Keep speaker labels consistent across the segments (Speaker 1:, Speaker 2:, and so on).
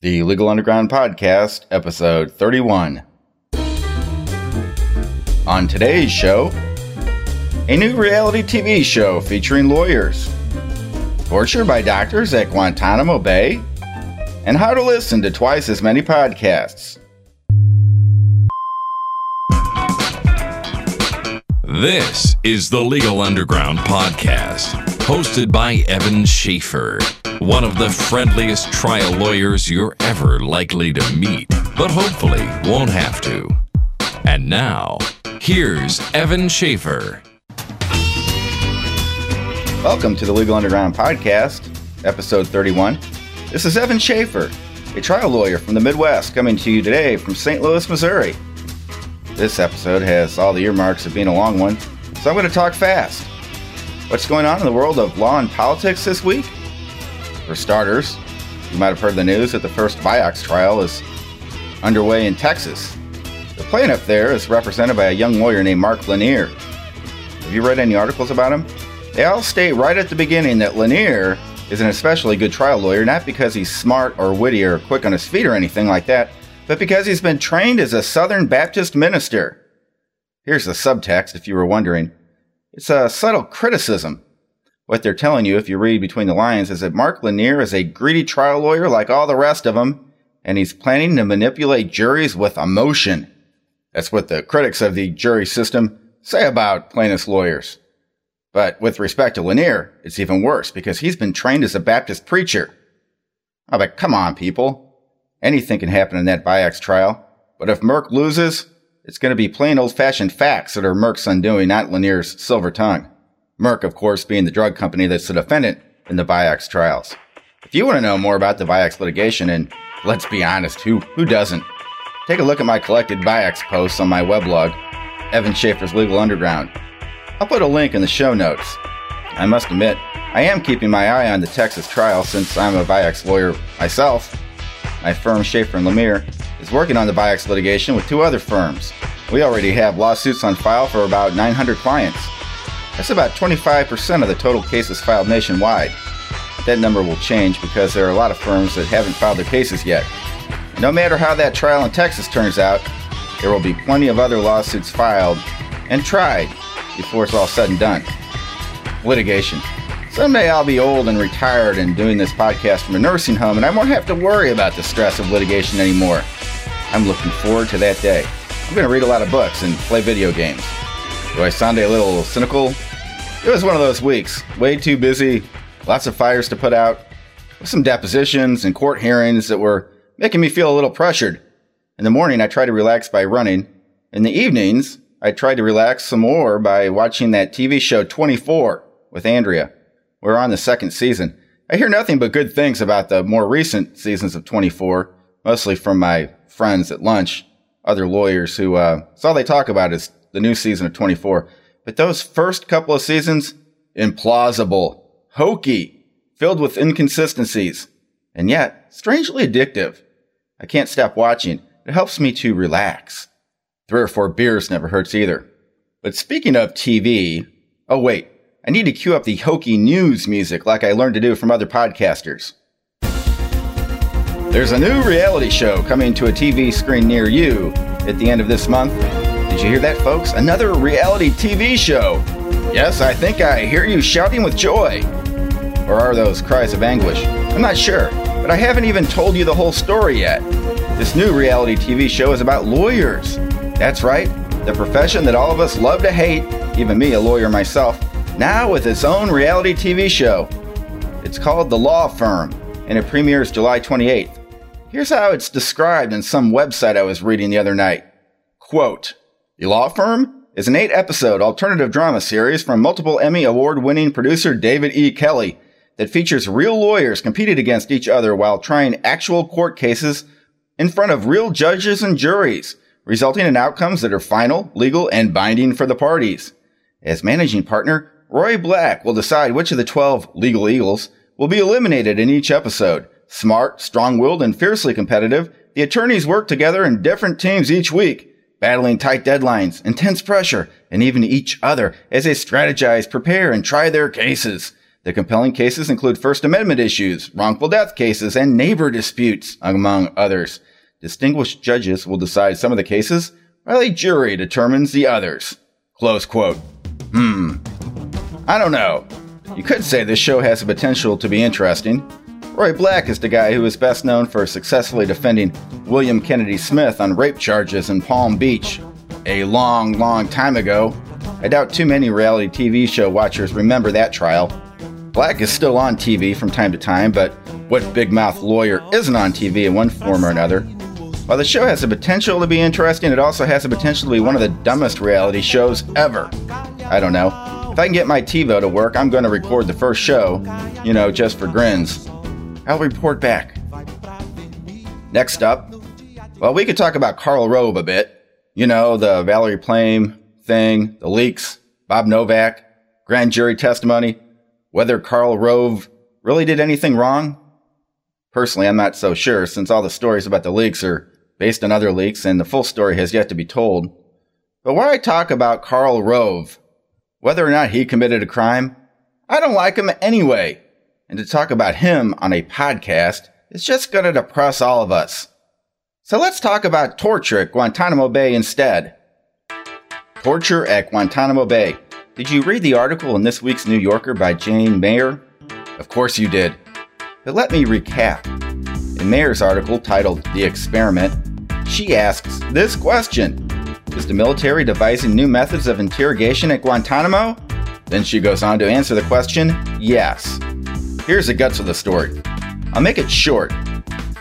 Speaker 1: The Legal Underground Podcast, episode 31. On today's show, a new reality TV show featuring lawyers, torture by doctors at Guantanamo Bay, and how to listen to twice as many podcasts.
Speaker 2: This is the Legal Underground Podcast, hosted by Evan Schaefer, one of the friendliest trial lawyers you're ever likely to meet, but hopefully won't have to. And now, here's Evan Schaefer.
Speaker 1: Welcome to the Legal Underground Podcast, episode 31. This is Evan Schaefer, a trial lawyer from the Midwest, coming to you today from St. Louis, Missouri. This episode has all the earmarks of being a long one, so I'm going to talk fast. What's going on in the world of law and politics this week? For starters, you might have heard the news that the first Vioxx trial is underway in Texas. The plaintiff there is represented by a young lawyer named Mark Lanier. Have you read any articles about him? They all state right at the beginning that Lanier is an especially good trial lawyer, not because he's smart or witty or quick on his feet or anything like that, but because he's been trained as a Southern Baptist minister. Here's the subtext if you were wondering. It's a subtle criticism. What they're telling you, if you read between the lines, is that Mark Lanier is a greedy trial lawyer like all the rest of them, and he's planning to manipulate juries with emotion. That's what the critics of the jury system say about plaintiffs' lawyers. But with respect to Lanier, it's even worse because he's been trained as a Baptist preacher. Oh, but come on, people. Anything can happen in that Vioxx trial. But if Merck loses, it's going to be plain old fashioned facts that are Merck's undoing, not Lanier's silver tongue. Merck, of course, being the drug company that's the defendant in the Vioxx trials. If you want to know more about the Vioxx litigation, and let's be honest, who, who doesn't? Take a look at my collected Vioxx posts on my weblog, Evan Schaefer's Legal Underground. I'll put a link in the show notes. I must admit, I am keeping my eye on the Texas trial since I'm a Vioxx lawyer myself my firm, Schaefer and Lemire, is working on the Vioxx litigation with two other firms. We already have lawsuits on file for about 900 clients. That's about 25% of the total cases filed nationwide. That number will change because there are a lot of firms that haven't filed their cases yet. No matter how that trial in Texas turns out, there will be plenty of other lawsuits filed and tried before it's all said and done. Litigation. Someday I'll be old and retired and doing this podcast from a nursing home, and I won't have to worry about the stress of litigation anymore. I'm looking forward to that day. I'm going to read a lot of books and play video games. Do I sound a little cynical? It was one of those weeks. Way too busy, lots of fires to put out, some depositions and court hearings that were making me feel a little pressured. In the morning, I tried to relax by running. In the evenings, I tried to relax some more by watching that TV show 24 with Andrea. We're on the second season. I hear nothing but good things about the more recent seasons of 24, mostly from my friends at lunch, other lawyers who, uh, all they talk about is the new season of 24. But those first couple of seasons, implausible, hokey, filled with inconsistencies, and yet strangely addictive. I can't stop watching. It helps me to relax. Three or four beers never hurts either. But speaking of TV, oh wait, I need to cue up the hokey news music like I learned to do from other podcasters. There's a new reality show coming to a TV screen near you at the end of this month. Did you hear that, folks? Another reality TV show. Yes, I think I hear you shouting with joy. Or are those cries of anguish? I'm not sure, but I haven't even told you the whole story yet. This new reality TV show is about lawyers. That's right, the profession that all of us love to hate, even me, a lawyer myself now with its own reality TV show. It's called The Law Firm, and it premieres July 28th. Here's how it's described in some website I was reading the other night. Quote, The Law Firm is an eight episode alternative drama series from multiple Emmy award winning producer David E. Kelley that features real lawyers competing against each other while trying actual court cases in front of real judges and juries, resulting in outcomes that are final, legal, and binding for the parties. As managing partner, Roy Black will decide which of the 12 legal eagles will be eliminated in each episode. Smart, strong-willed, and fiercely competitive, the attorneys work together in different teams each week, battling tight deadlines, intense pressure, and even each other as they strategize, prepare, and try their cases. The compelling cases include First Amendment issues, wrongful death cases, and neighbor disputes, among others. Distinguished judges will decide some of the cases, while a jury determines the others. Close quote. Hmm. I don't know. You could say this show has the potential to be interesting. Roy Black is the guy who is best known for successfully defending William Kennedy Smith on rape charges in Palm Beach a long, long time ago. I doubt too many reality TV show watchers remember that trial. Black is still on TV from time to time, but what big mouth lawyer isn't on TV in one form or another? While the show has the potential to be interesting, it also has the potential to be one of the dumbest reality shows ever. I don't know. If I can get my TiVo to work, I'm going to record the first show, you know, just for grins. I'll report back. Next up, well, we could talk about Karl Rove a bit. You know, the Valerie Plame thing, the leaks, Bob Novak, grand jury testimony, whether Karl Rove really did anything wrong. Personally, I'm not so sure since all the stories about the leaks are based on other leaks and the full story has yet to be told. But why I talk about Karl Rove, whether or not he committed a crime, I don't like him anyway and to talk about him on a podcast is just going to depress all of us. So let's talk about torture at Guantanamo Bay instead. Torture at Guantanamo Bay. Did you read the article in this week's New Yorker by Jane Mayer? Of course you did. But let me recap. In Mayer's article titled The Experiment, she asks this question Is the military devising new methods of interrogation at Guantanamo? Then she goes on to answer the question yes. Here's the guts of the story. I'll make it short,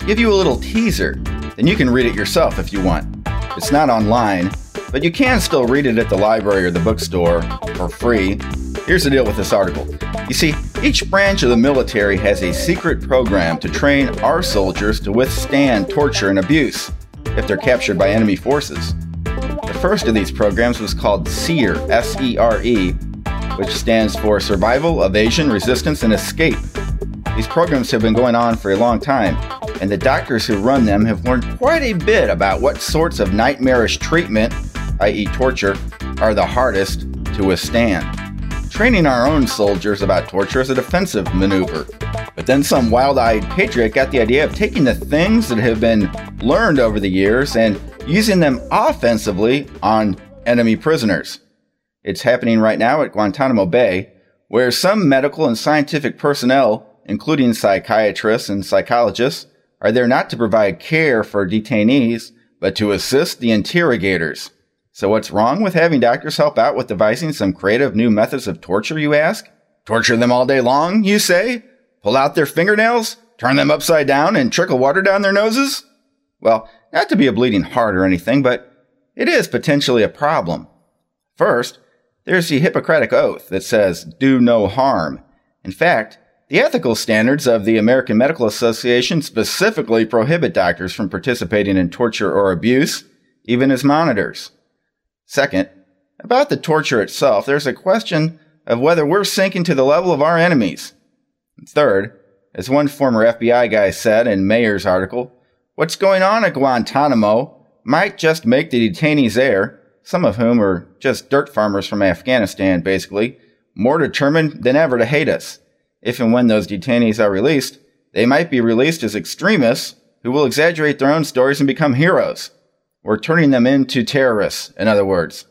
Speaker 1: give you a little teaser, then you can read it yourself if you want. It's not online, but you can still read it at the library or the bookstore for free. Here's the deal with this article. You see, each branch of the military has a secret program to train our soldiers to withstand torture and abuse if they're captured by enemy forces. The first of these programs was called SERE, S E R E, which stands for Survival, Evasion, Resistance, and Escape. These programs have been going on for a long time, and the doctors who run them have learned quite a bit about what sorts of nightmarish treatment, i.e., torture, are the hardest to withstand. Training our own soldiers about torture is a defensive maneuver. But then some wild eyed patriot got the idea of taking the things that have been learned over the years and using them offensively on enemy prisoners. It's happening right now at Guantanamo Bay, where some medical and scientific personnel, including psychiatrists and psychologists, are there not to provide care for detainees, but to assist the interrogators. So what's wrong with having doctors help out with devising some creative new methods of torture, you ask? Torture them all day long, you say? Pull out their fingernails? Turn them upside down and trickle water down their noses? Well, not to be a bleeding heart or anything, but it is potentially a problem. First, there's the Hippocratic Oath that says, do no harm. In fact, the ethical standards of the American Medical Association specifically prohibit doctors from participating in torture or abuse, even as monitors. Second, about the torture itself, there's a question of whether we're sinking to the level of our enemies. third, as one former FBI guy said in Mayer's article, what's going on at Guantanamo might just make the detainees there some of whom are just dirt farmers from Afghanistan, basically, more determined than ever to hate us. If and when those detainees are released, they might be released as extremists who will exaggerate their own stories and become heroes. We're turning them into terrorists, in other words.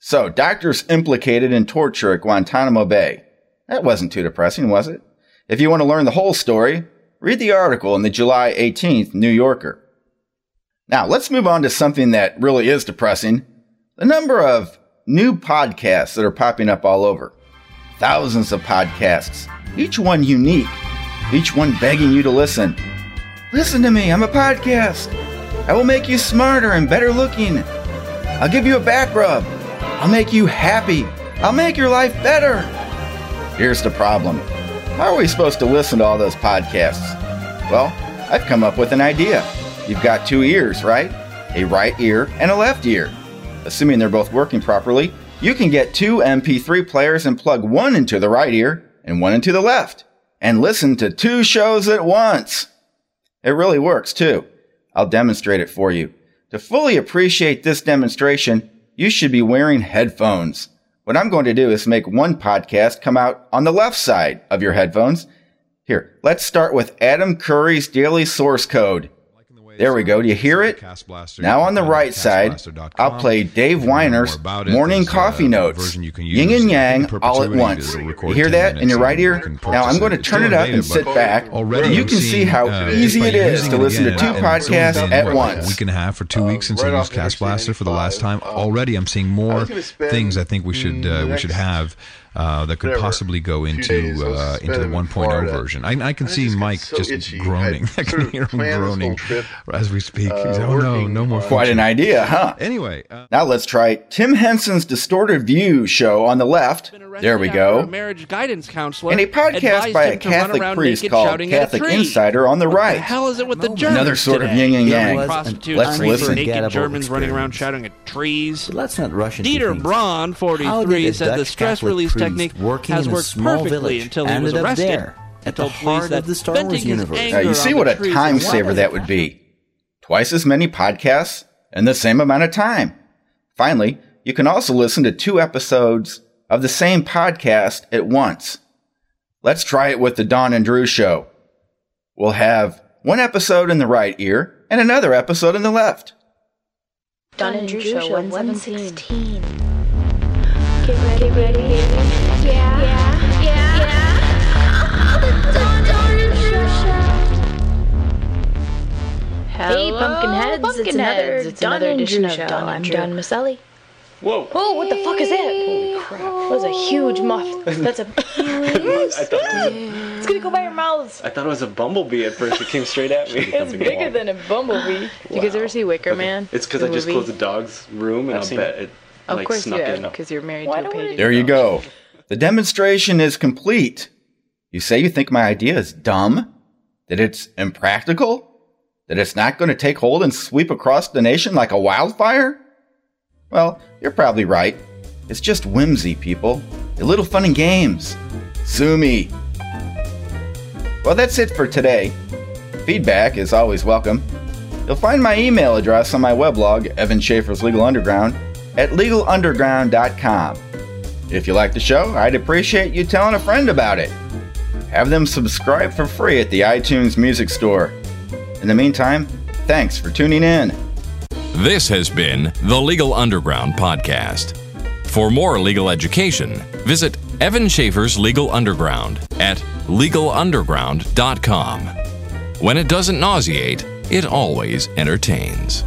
Speaker 1: So, doctors implicated in torture at Guantanamo Bay. That wasn't too depressing, was it? If you want to learn the whole story, read the article in the July 18th New Yorker. Now, let's move on to something that really is depressing the number of new podcasts that are popping up all over. Thousands of podcasts, each one unique, each one begging you to listen. Listen to me, I'm a podcast. I will make you smarter and better looking. I'll give you a back rub. I'll make you happy. I'll make your life better. Here's the problem How are we supposed to listen to all those podcasts? Well, I've come up with an idea. You've got two ears, right? A right ear and a left ear assuming they're both working properly, you can get two MP3 players and plug one into the right ear and one into the left and listen to two shows at once. It really works too. I'll demonstrate it for you. To fully appreciate this demonstration, you should be wearing headphones. what I'm going to do is make one podcast come out on the left side of your headphones. Here, let's start with Adam Curry's daily source code. There we go. Do you hear it? Now on the right side, I'll play Dave Winer's Morning Coffee Notes, yin and yang all at once. You hear that in your right ear? Now I'm going to turn it up and sit back. You can see how
Speaker 3: uh,
Speaker 1: easy it is to listen to two podcasts at once.
Speaker 3: week and a half or two weeks since I used Cast Blaster for the last time. Already, I'm seeing more
Speaker 4: was gonna spend
Speaker 3: things I think we should uh, we should have uh, that could
Speaker 4: whatever,
Speaker 3: possibly go into
Speaker 4: days, I was
Speaker 3: uh, into the 1.0 version. I, I can
Speaker 4: I
Speaker 3: see
Speaker 4: just
Speaker 3: Mike
Speaker 4: so
Speaker 3: just
Speaker 4: itchy.
Speaker 3: groaning.
Speaker 4: I
Speaker 3: I can hear him
Speaker 4: planned this whole
Speaker 3: groaning as we speak.
Speaker 4: uh,
Speaker 3: He's, oh no, no more.
Speaker 4: on-
Speaker 1: Quite an idea, huh?
Speaker 3: Anyway, uh,
Speaker 1: Now let's try Tim Henson's Distorted View show on the left. There we
Speaker 5: A
Speaker 1: go.
Speaker 5: marriage guidance counselor
Speaker 1: And a podcast by a Catholic priest called
Speaker 5: shouting at a
Speaker 1: Catholic. Insider on the
Speaker 5: What the
Speaker 1: right.
Speaker 5: hell is it with the Germans
Speaker 1: Another sort of yin and yang. Let's listen.
Speaker 5: naked Germans running around shouting at trees.
Speaker 6: Let's not rush into
Speaker 5: Dieter. Braun, 43, said the stress release
Speaker 6: priest
Speaker 5: technique
Speaker 6: working
Speaker 5: has
Speaker 6: in a
Speaker 5: worked
Speaker 6: small
Speaker 5: perfectly
Speaker 6: village
Speaker 5: until he was
Speaker 6: up
Speaker 5: arrested.
Speaker 6: there, at the heart of the Star
Speaker 5: venting
Speaker 6: Wars
Speaker 5: his
Speaker 6: universe.
Speaker 5: anger
Speaker 1: Now you see what a time saver that would be. Twice as many podcasts in the same amount of time. Finally, you can also listen to two episodes of the same podcast at once. Let's try it with the Don and Drew show. We'll have one episode in the right ear and another episode in the left.
Speaker 7: Don and Drew Show 117. Get ready. Yeah, yeah, yeah, yeah. Hey, Pumpkinheads! it's another
Speaker 8: It's
Speaker 7: Don
Speaker 8: another edition of
Speaker 7: Show.
Speaker 8: Don
Speaker 7: I'm
Speaker 8: Drew.
Speaker 7: Don Maselli.
Speaker 8: Whoa!
Speaker 7: Oh, what the fuck is that? Holy crap! That was a huge moth. That's a.
Speaker 8: I thought,
Speaker 7: it's gonna go by your mouths.
Speaker 8: I thought it was a bumblebee at first. It came straight at me.
Speaker 7: It's bigger than a bumblebee.
Speaker 9: You guys ever see Wicker Man?
Speaker 8: It's because
Speaker 9: The
Speaker 8: I just
Speaker 9: movie?
Speaker 8: closed the dog's room and
Speaker 9: I've
Speaker 8: I'll
Speaker 9: seen
Speaker 8: bet it
Speaker 9: Of
Speaker 8: like
Speaker 9: course you
Speaker 8: snuck
Speaker 9: have, because you're married
Speaker 7: Why
Speaker 9: to a
Speaker 7: don't we-
Speaker 9: pagan.
Speaker 1: There you go. The demonstration is complete. You say you think my idea is dumb? That it's impractical? That it's not going to take hold and sweep across the nation like a wildfire? Well, you're probably right. It's just whimsy, people. A little fun and games. Sue me. Well, that's it for today. Feedback is always welcome. You'll find my email address on my weblog, Evan Schaefer's Legal Underground, at legalunderground.com. If you like the show, I'd appreciate you telling a friend about it. Have them subscribe for free at the iTunes Music Store. In the meantime, thanks for tuning in.
Speaker 2: This has been the Legal Underground Podcast. For more legal education, visit Evan Schaefer's Legal Underground at legalunderground.com. When it doesn't nauseate, it always entertains.